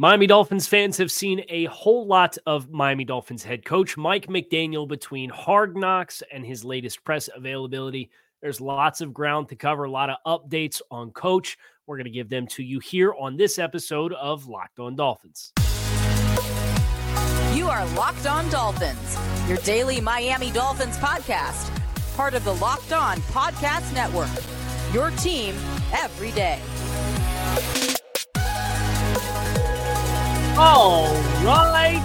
Miami Dolphins fans have seen a whole lot of Miami Dolphins head coach Mike McDaniel between hard knocks and his latest press availability. There's lots of ground to cover, a lot of updates on coach. We're going to give them to you here on this episode of Locked On Dolphins. You are Locked On Dolphins, your daily Miami Dolphins podcast, part of the Locked On Podcast Network. Your team every day. All right,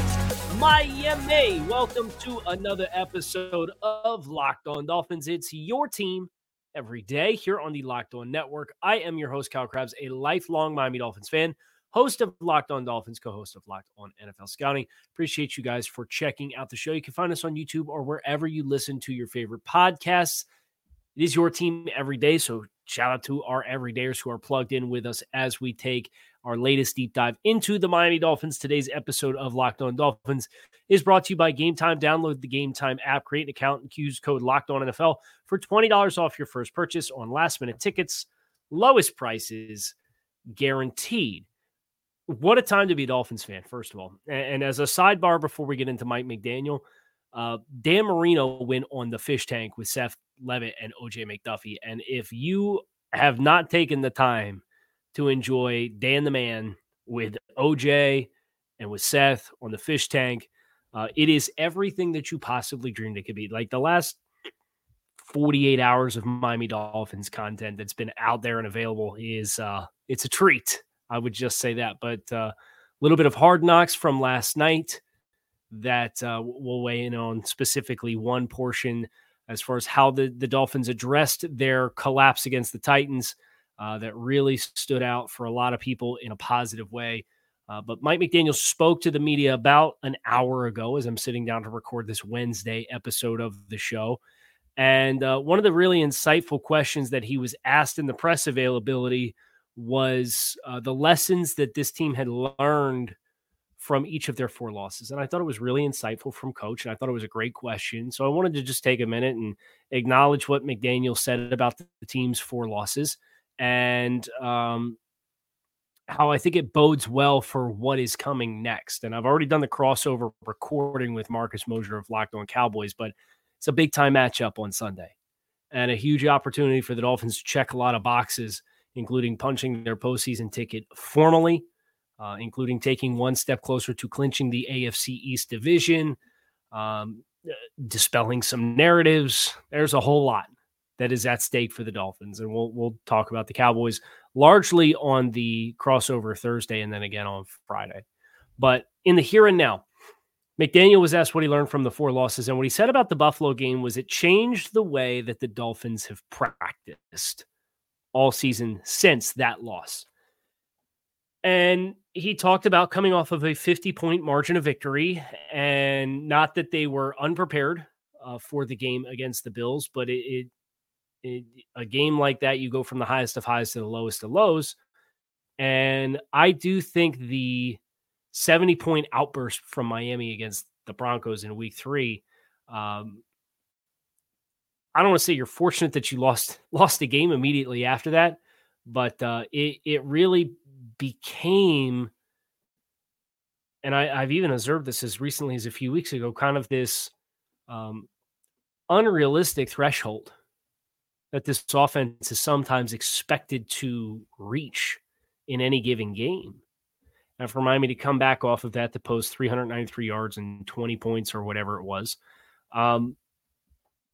Miami. Welcome to another episode of Locked On Dolphins. It's your team every day here on the Locked On Network. I am your host, Kyle Crabbs, a lifelong Miami Dolphins fan, host of Locked On Dolphins, co host of Locked On NFL Scouting. Appreciate you guys for checking out the show. You can find us on YouTube or wherever you listen to your favorite podcasts. It is your team every day. So shout out to our everydayers who are plugged in with us as we take our latest deep dive into the Miami Dolphins. Today's episode of Locked On Dolphins is brought to you by Gametime. Download the Gametime app, create an account, and use code Locked On NFL for twenty dollars off your first purchase on last minute tickets. Lowest prices guaranteed. What a time to be a Dolphins fan, first of all. And, and as a sidebar, before we get into Mike McDaniel, uh, Dan Marino went on the fish tank with Seth Levitt and OJ McDuffie. And if you have not taken the time to enjoy Dan the Man with OJ and with Seth on the fish tank. Uh, it is everything that you possibly dreamed it could be. Like the last 48 hours of Miami Dolphins content that's been out there and available is uh, it's a treat. I would just say that. But a uh, little bit of hard knocks from last night that uh, we'll weigh in on specifically one portion as far as how the, the Dolphins addressed their collapse against the Titans uh, that really stood out for a lot of people in a positive way. Uh, but Mike McDaniel spoke to the media about an hour ago as I'm sitting down to record this Wednesday episode of the show. And uh, one of the really insightful questions that he was asked in the press availability was uh, the lessons that this team had learned from each of their four losses. And I thought it was really insightful from coach. And I thought it was a great question. So I wanted to just take a minute and acknowledge what McDaniel said about the team's four losses and um, how I think it bodes well for what is coming next. And I've already done the crossover recording with Marcus Mosher of Locked On Cowboys, but it's a big time matchup on Sunday and a huge opportunity for the Dolphins to check a lot of boxes, including punching their postseason ticket formally, uh, including taking one step closer to clinching the AFC East division, um, dispelling some narratives. There's a whole lot that is at stake for the Dolphins. And we'll we'll talk about the Cowboys largely on the crossover Thursday and then again on Friday. But in the here and now, McDaniel was asked what he learned from the four losses, and what he said about the Buffalo game was it changed the way that the Dolphins have practiced all season since that loss. And he talked about coming off of a 50 point margin of victory, and not that they were unprepared uh, for the game against the Bills, but it, it a game like that, you go from the highest of highs to the lowest of lows. And I do think the 70 point outburst from Miami against the Broncos in week three. Um, I don't want to say you're fortunate that you lost lost the game immediately after that, but uh, it it really became, and I, have even observed this as recently as a few weeks ago, kind of this um, unrealistic threshold that this offense is sometimes expected to reach in any given game. And for Miami to come back off of that to post 393 yards and 20 points or whatever it was, um,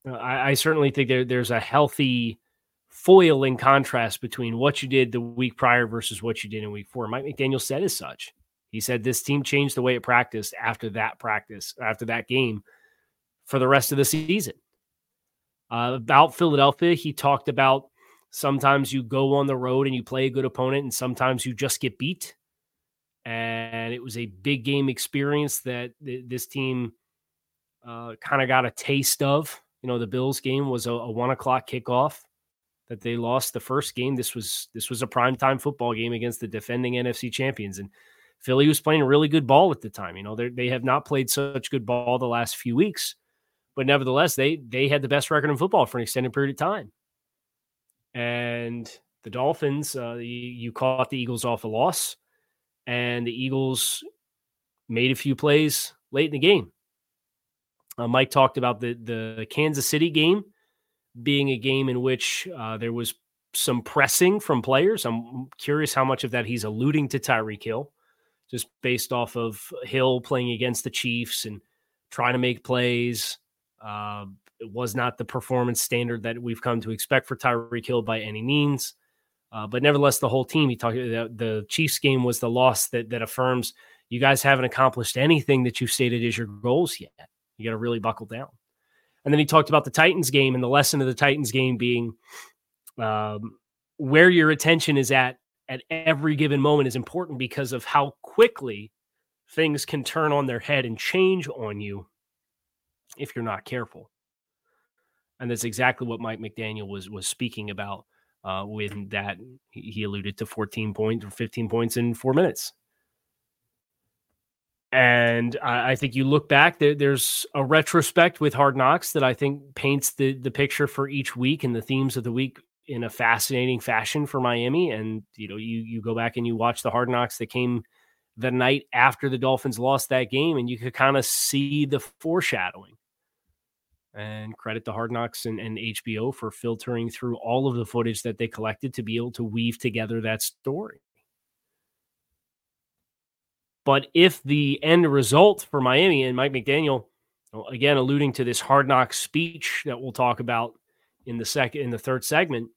I, I, certainly think there, there's a healthy foil in contrast between what you did the week prior versus what you did in week four. Mike McDaniel said as such. He said this team changed the way it practiced after that practice, after that game for the rest of the season. Uh, about Philadelphia, he talked about sometimes you go on the road and you play a good opponent, and sometimes you just get beat. and it was a big game experience that th- this team uh, kind of got a taste of. You know, the Bills game was a, a, one o'clock kickoff that they lost the first game. This was this was a primetime football game against the defending NFC champions, and Philly was playing really good ball at the time. You know, they have not played such good ball the last few weeks, but nevertheless, they they had the best record in football for an extended period of time. And the Dolphins, uh, you, you caught the Eagles off a loss, and the Eagles made a few plays late in the game. Uh, Mike talked about the the Kansas City game being a game in which uh, there was some pressing from players. I'm curious how much of that he's alluding to Tyreek Hill, just based off of Hill playing against the Chiefs and trying to make plays. Uh, it was not the performance standard that we've come to expect for Tyreek Hill by any means. Uh, but nevertheless, the whole team, he talked the, the Chiefs game was the loss that that affirms you guys haven't accomplished anything that you've stated as your goals yet. You got to really buckle down. And then he talked about the Titans game and the lesson of the Titans game being um, where your attention is at at every given moment is important because of how quickly things can turn on their head and change on you if you're not careful. And that's exactly what Mike McDaniel was was speaking about uh, when that he alluded to 14 points or 15 points in four minutes. And I, I think you look back, there, there's a retrospect with Hard Knocks that I think paints the the picture for each week and the themes of the week in a fascinating fashion for Miami. And you know, you you go back and you watch the Hard Knocks that came the night after the Dolphins lost that game, and you could kind of see the foreshadowing. And credit to Hard Knocks and, and HBO for filtering through all of the footage that they collected to be able to weave together that story. But if the end result for Miami and Mike McDaniel, again alluding to this hard knock speech that we'll talk about in the second in the third segment,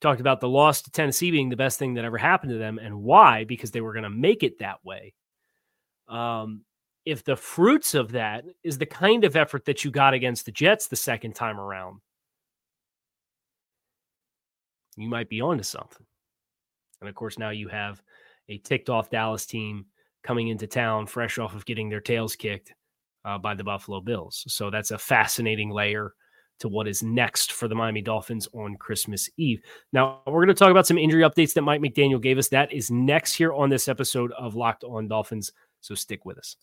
talked about the loss to Tennessee being the best thing that ever happened to them and why because they were going to make it that way. Um, if the fruits of that is the kind of effort that you got against the Jets the second time around, you might be onto something. And of course, now you have a ticked off Dallas team coming into town fresh off of getting their tails kicked uh, by the Buffalo Bills. So that's a fascinating layer to what is next for the Miami Dolphins on Christmas Eve. Now, we're going to talk about some injury updates that Mike McDaniel gave us. That is next here on this episode of Locked On Dolphins. So stick with us.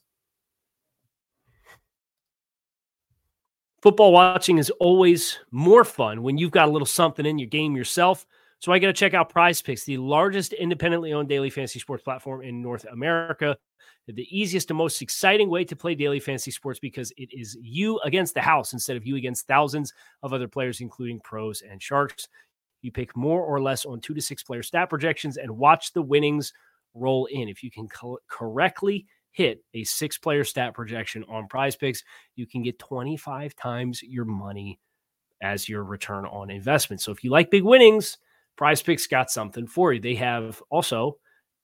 Football watching is always more fun when you've got a little something in your game yourself. So I got to check out PrizePicks, the largest independently owned daily fantasy sports platform in North America. The easiest and most exciting way to play daily fantasy sports because it is you against the house instead of you against thousands of other players, including pros and sharks. You pick more or less on two to six player stat projections and watch the winnings roll in. If you can co- correctly hit a six player stat projection on PrizePicks, you can get 25 times your money as your return on investment. So if you like big winnings, PrizePicks got something for you. They have also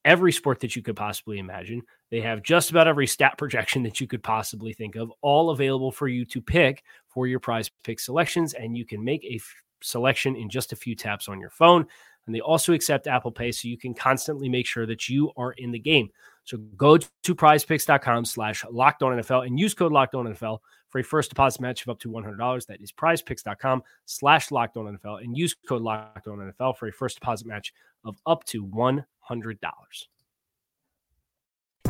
every sport that you could possibly imagine. They have just about every stat projection that you could possibly think of, all available for you to pick for your prize pick selections. And you can make a f- selection in just a few taps on your phone. And they also accept Apple Pay, so you can constantly make sure that you are in the game. So go to prizepicks.com slash locked on NFL and use code locked on NFL for a first deposit match of up to $100. That is prizepicks.com slash locked on NFL and use code locked on NFL for a first deposit match of up to $100.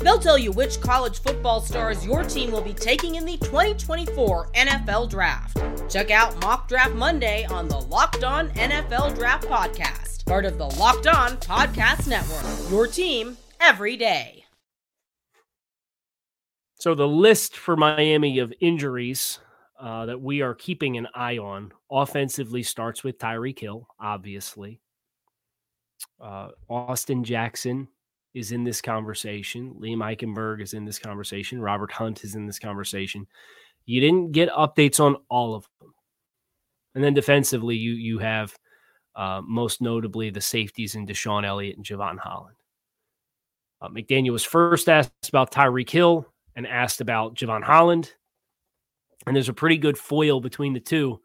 They'll tell you which college football stars your team will be taking in the 2024 NFL Draft. Check out Mock Draft Monday on the Locked On NFL Draft Podcast, part of the Locked On Podcast Network. Your team every day. So, the list for Miami of injuries uh, that we are keeping an eye on offensively starts with Tyreek Hill, obviously. Uh, Austin Jackson is in this conversation. Liam Eichenberg is in this conversation. Robert Hunt is in this conversation. You didn't get updates on all of them. And then defensively, you you have uh, most notably the safeties in DeShon Elliott and Jevon Holland. Uh, McDaniel was first asked about Tyreek Hill and asked about Jevon Holland. And there's a pretty good foil between the two.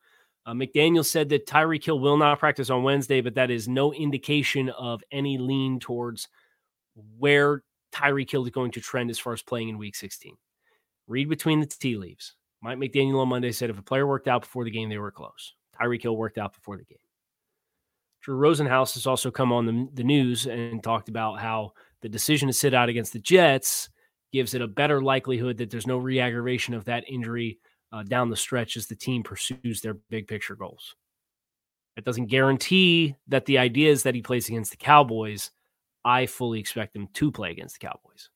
Uh, McDaniel said that Tyreek Hill will not practice on Wednesday, but that is no indication of any lean towards where Tyreek Hill is going to trend as far as playing in week 16. Read between the tea leaves. Mike McDaniel on Monday said if a player worked out before the game, they were close. Tyreek Hill worked out before the game. Drew Rosenhaus has also come on the, the news and talked about how the decision to sit out against the Jets gives it a better likelihood that there's no re-aggravation of that injury uh, down the stretch as the team pursues their big picture goals. It doesn't guarantee that the idea is that he plays against the Cowboys. I fully expect him to play against the Cowboys.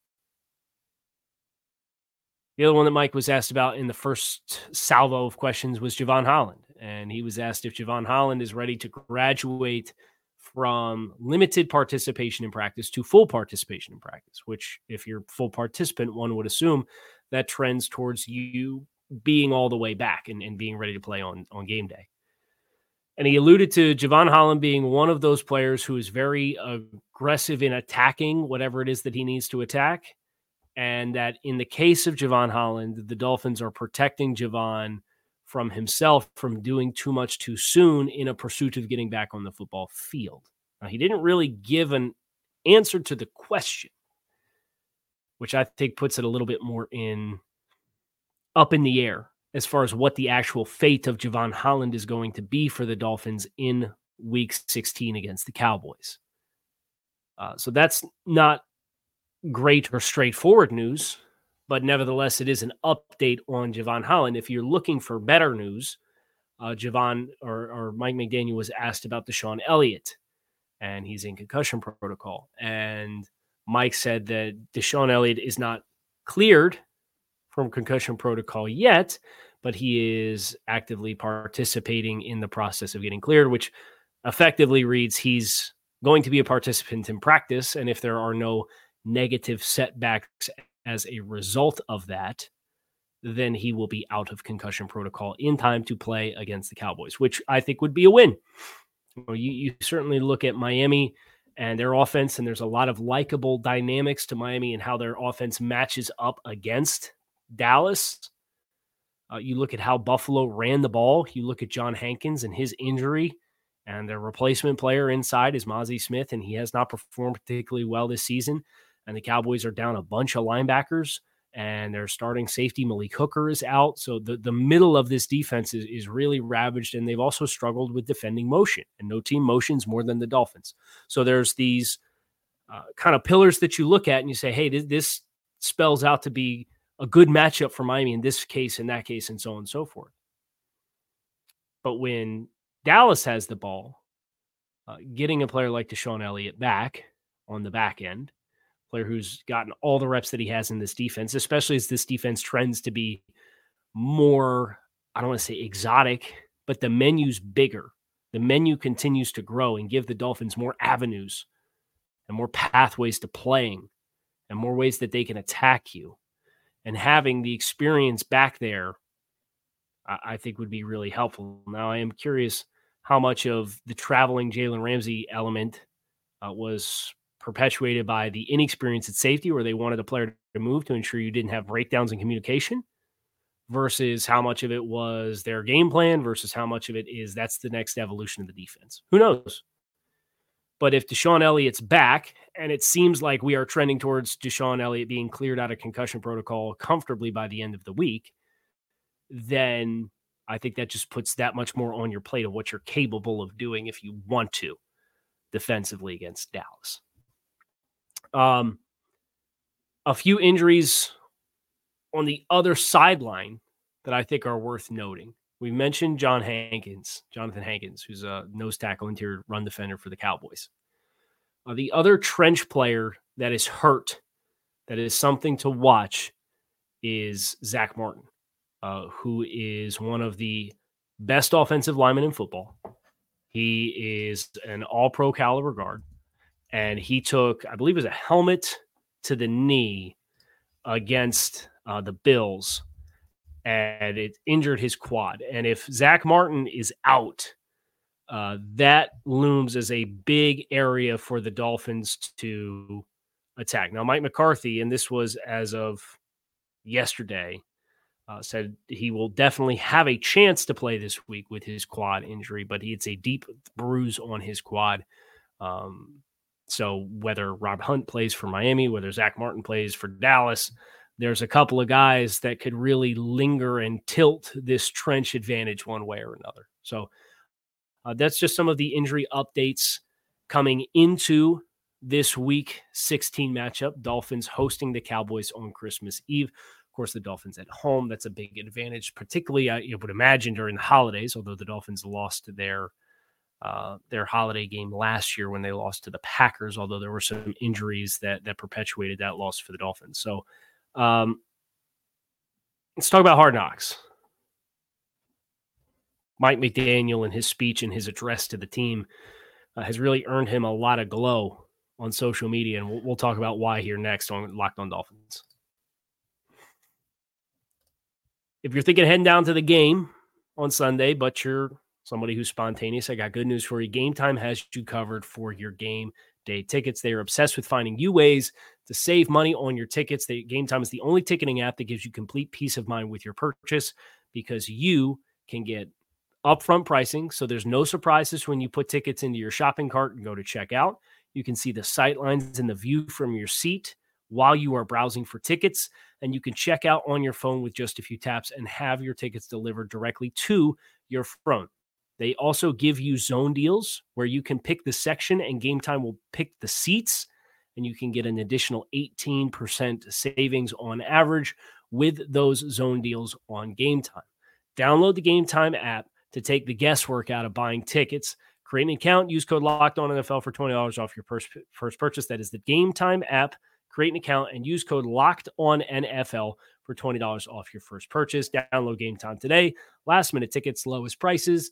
The other one that Mike was asked about in the first salvo of questions was Jevon Holland. And he was asked if Jevon Holland is ready to graduate from limited participation in practice to full participation in practice, which, if you're full participant, one would assume that trends towards you being all the way back and, and being ready to play on, on game day. And he alluded to Jevon Holland being one of those players who is very aggressive in attacking whatever it is that he needs to attack and that in the case of Jevon Holland, the Dolphins are protecting Jevon from himself from doing too much too soon in a pursuit of getting back on the football field. Now, he didn't really give an answer to the question, which I think puts it a little bit more in up in the air as far as what the actual fate of Jevon Holland is going to be for the Dolphins in week 16 against the Cowboys. Uh, so that's not great or straightforward news, but nevertheless, it is an update on Jevon Holland. If you're looking for better news, uh, Jevon or, or Mike McDaniel was asked about DeShon Elliott, and he's in concussion protocol. And Mike said that DeShon Elliott is not cleared from concussion protocol yet, but he is actively participating in the process of getting cleared, which effectively reads he's going to be a participant in practice. And if there are no negative setbacks as a result of that, then he will be out of concussion protocol in time to play against the Cowboys, which I think would be a win. You, you certainly look at Miami and their offense, and there's a lot of likable dynamics to Miami and how their offense matches up against Dallas. Uh, you look at how Buffalo ran the ball. You look at John Hankins and his injury, and their replacement player inside is Mazi Smith, and he has not performed particularly well this season and the Cowboys are down a bunch of linebackers and their starting safety Malik Hooker is out. So the, the middle of this defense is, is really ravaged, and they've also struggled with defending motion, and no team motions more than the Dolphins. So there's these uh, kind of pillars that you look at and you say, hey, this, this spells out to be a good matchup for Miami in this case, in that case, and so on and so forth. But when Dallas has the ball, uh, getting a player like DeShon Elliott back on the back end player who's gotten all the reps that he has in this defense, especially as this defense trends to be more, I don't want to say exotic, but the menu's bigger. The menu continues to grow and give the Dolphins more avenues and more pathways to playing and more ways that they can attack you. And having the experience back there, I, think would be really helpful. Now, I am curious how much of the traveling Jalen Ramsey element uh, was perpetuated by the inexperience at safety, where they wanted a player to move to ensure you didn't have breakdowns in communication, versus how much of it was their game plan, versus how much of it is that's the next evolution of the defense. Who knows? But if DeShon Elliott's back, and it seems like we are trending towards DeShon Elliott being cleared out of concussion protocol comfortably by the end of the week, then I think that just puts that much more on your plate of what you're capable of doing if you want to defensively against Dallas. Um, a few injuries on the other sideline that I think are worth noting. We mentioned John Hankins, Johnathan Hankins, who's a nose tackle interior run defender for the Cowboys. Uh, the other trench player that is hurt, that is something to watch, is Zack Martin, uh, who is one of the best offensive linemen in football. He is an all pro caliber guard and he took, I believe, it was a helmet to the knee against uh, the Bills, and it injured his quad. And if Zack Martin is out uh, that looms as a big area for the Dolphins to attack. Now, Mike McCarthy, and this was as of yesterday, uh, said he will definitely have a chance to play this week with his quad injury, but it's a deep bruise on his quad. Um, so whether Rob Hunt plays for Miami, whether Zack Martin plays for Dallas, there's a couple of guys that could really linger and tilt this trench advantage one way or another. So uh, that's just some of the injury updates coming into this week 16 matchup. Dolphins hosting the Cowboys on Christmas Eve Of course, the Dolphins at home. That's a big advantage, particularly I would imagine during the holidays. Although the Dolphins lost their uh, their holiday game last year when they lost to the Packers, although there were some injuries that that perpetuated that loss for the Dolphins. So, um, let's talk about hard knocks. Mike McDaniel in his speech and his address to the team uh, has really earned him a lot of glow on social media, and we'll, we'll talk about why here next on Locked On Dolphins. if you're thinking heading down to the game on Sunday, but you're somebody who's spontaneous, I got good news for you. Gametime has you covered for your game day tickets. They are obsessed with finding you ways to save money on your tickets. They, Gametime is the only ticketing app that gives you complete peace of mind with your purchase because you can get upfront pricing. So there's no surprises when you put tickets into your shopping cart and go to checkout. You can see the sight lines and the view from your seat while you are browsing for tickets. And you can check out on your phone with just a few taps and have your tickets delivered directly to your phone. They also give you zone deals where you can pick the section and Gametime will pick the seats. And you can get an additional 18% savings on average with those zone deals on Gametime. Download the Gametime app to take the guesswork out of buying tickets. Create an account, use code locked on NFL for $20 off your first, purchase. That is the Gametime app create an account and use code locked on NFL for $20 off your first purchase. Download Gametime today. Last minute tickets, lowest prices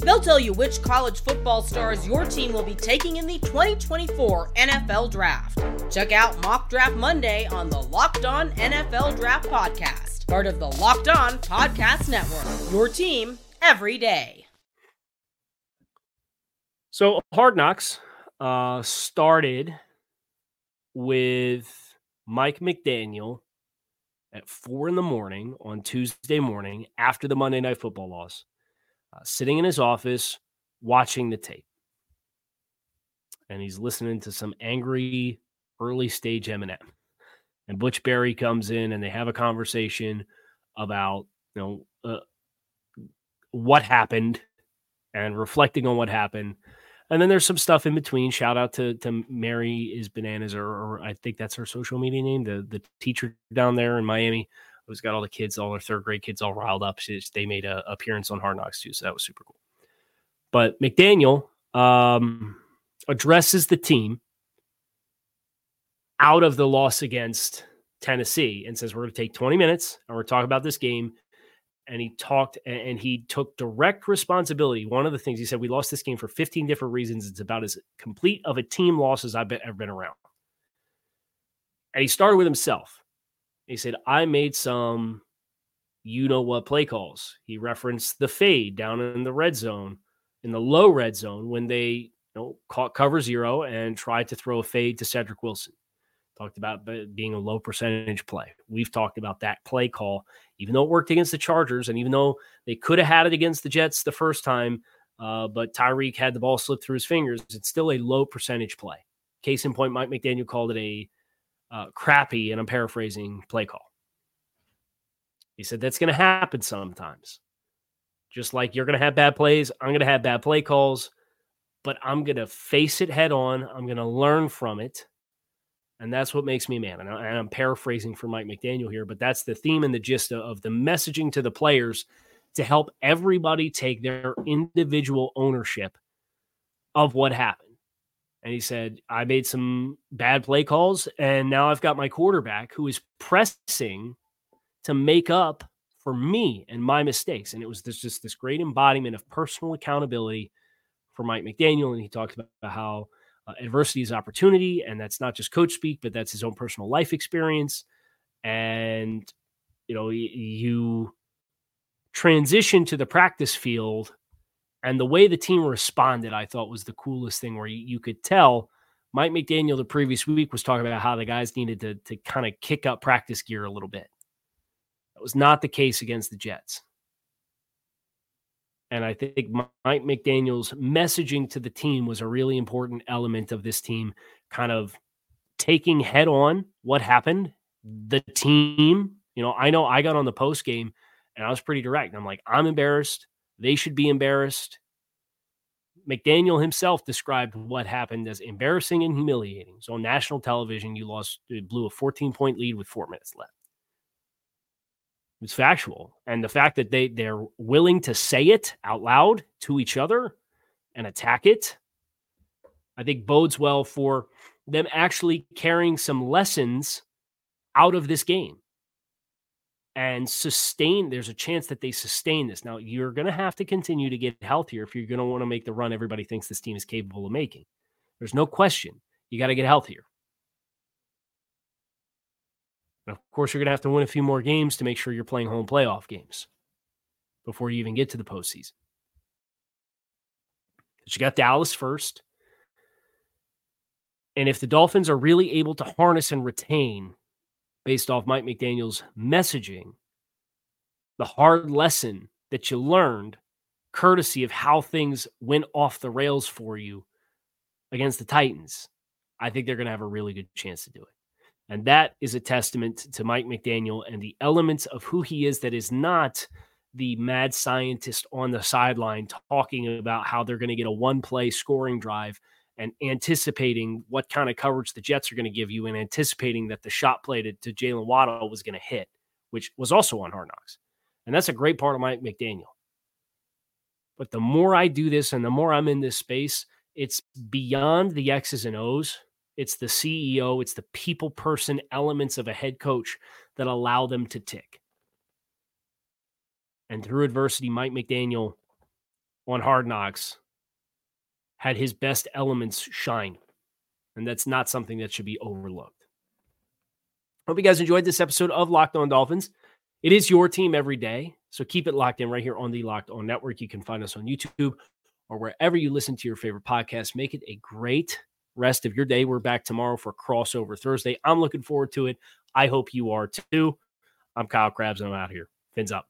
They'll tell you which college football stars your team will be taking in the 2024 NFL Draft. Check out Mock Draft Monday on the Locked On NFL Draft Podcast, part of the Locked On Podcast Network. Your team every day. So, Hard Knocks uh, started with Mike McDaniel at four in the morning on Tuesday morning after the Monday Night Football loss uh, sitting in his office watching the tape. And he's listening to some angry early stage Eminem. And Butch Barry comes in and they have a conversation about, you know, uh, what happened and reflecting on what happened. And then there's some stuff in between. Shout out to to Mary is bananas, or, or I think that's her social media name, the the teacher down there in Miami who's got all the kids, all their third grade kids all riled up. They made an appearance on Hard Knocks too, so that was super cool. But McDaniel um, addresses the team out of the loss against Tennessee and says, We're going to take 20 minutes and we're talking about this game. And he talked and he took direct responsibility. One of the things he said, We lost this game for 15 different reasons. It's about as complete of a team loss as I've ever been around. And he started with himself. He said, I made some you know what play calls. He referenced the fade down in the red zone, in the low red zone when they you know caught cover zero and tried to throw a fade to Cedric Wilson. Talked about being a low percentage play. We've talked about that play call, even though it worked against the Chargers, and even though they could have had it against the Jets the first time, uh, but Tyreek had the ball slip through his fingers. It's still a low percentage play. Case in point, Mike McDaniel called it a uh, crappy, and I'm paraphrasing, play call. He said that's going to happen sometimes. Just like you're going to have bad plays, I'm going to have bad play calls, but I'm going to face it head on. I'm going to learn from it. And that's what makes me man. And I'm paraphrasing for Mike McDaniel here, but that's the theme and the gist of the messaging to the players to help everybody take their individual ownership of what happened. And he said, I made some bad play calls, and now I've got my quarterback who is pressing to make up for me and my mistakes. And it was this just this great embodiment of personal accountability for Mike McDaniel. And he talked about how uh, adversity is opportunity, and that's not just coach speak, but that's his own personal life experience. And you know, you transition to the practice field, and the way the team responded, I thought was the coolest thing. Where you, you could tell Mike McDaniel the previous week was talking about how the guys needed to to kind of kick up practice gear a little bit. That was not the case against the Jets. And I think Mike McDaniel's messaging to the team was a really important element of this team kind of taking head on what happened. The team, you know, I know I got on the post game and I was pretty direct. I'm like, I'm embarrassed. They should be embarrassed. McDaniel himself described what happened as embarrassing and humiliating. So on national television, you lost, blew a 14 point lead with four minutes left. It's factual. And the fact that they they're willing to say it out loud to each other and attack it, I think bodes well for them actually carrying some lessons out of this game and sustain. There's a chance that they sustain this. Now, you're going to have to continue to get healthier if you're going to want to make the run everybody thinks this team is capable of making. There's no question. You got to get healthier. And of course, you're going to have to win a few more games to make sure you're playing home playoff games before you even get to the postseason. But you got Dallas first. And if the Dolphins are really able to harness and retain, based off Mike McDaniel's messaging, the hard lesson that you learned, courtesy of how things went off the rails for you against the Titans, I think they're going to have a really good chance to do it. And that is a testament to Mike McDaniel and the elements of who he is that is not the mad scientist on the sideline talking about how they're going to get a one play scoring drive and anticipating what kind of coverage the Jets are going to give you and anticipating that the shot play to, to Jaylen Waddle was going to hit, which was also on Hard Knocks. And that's a great part of Mike McDaniel. But the more I do this and the more I'm in this space, it's beyond the X's and O's it's the CEO, it's the people person elements of a head coach that allow them to tick. And through adversity, Mike McDaniel on Hard Knocks had his best elements shine. And that's not something that should be overlooked. Hope you guys enjoyed this episode of Locked On Dolphins. It is your team every day. So keep it locked in right here on the Locked On Network. You can find us on YouTube or wherever you listen to your favorite podcast. Make it a great rest of your day. We're back tomorrow for crossover Thursday. I'm looking forward to it. I hope you are too. I'm Kyle Crabbs and I'm out here. Fins up.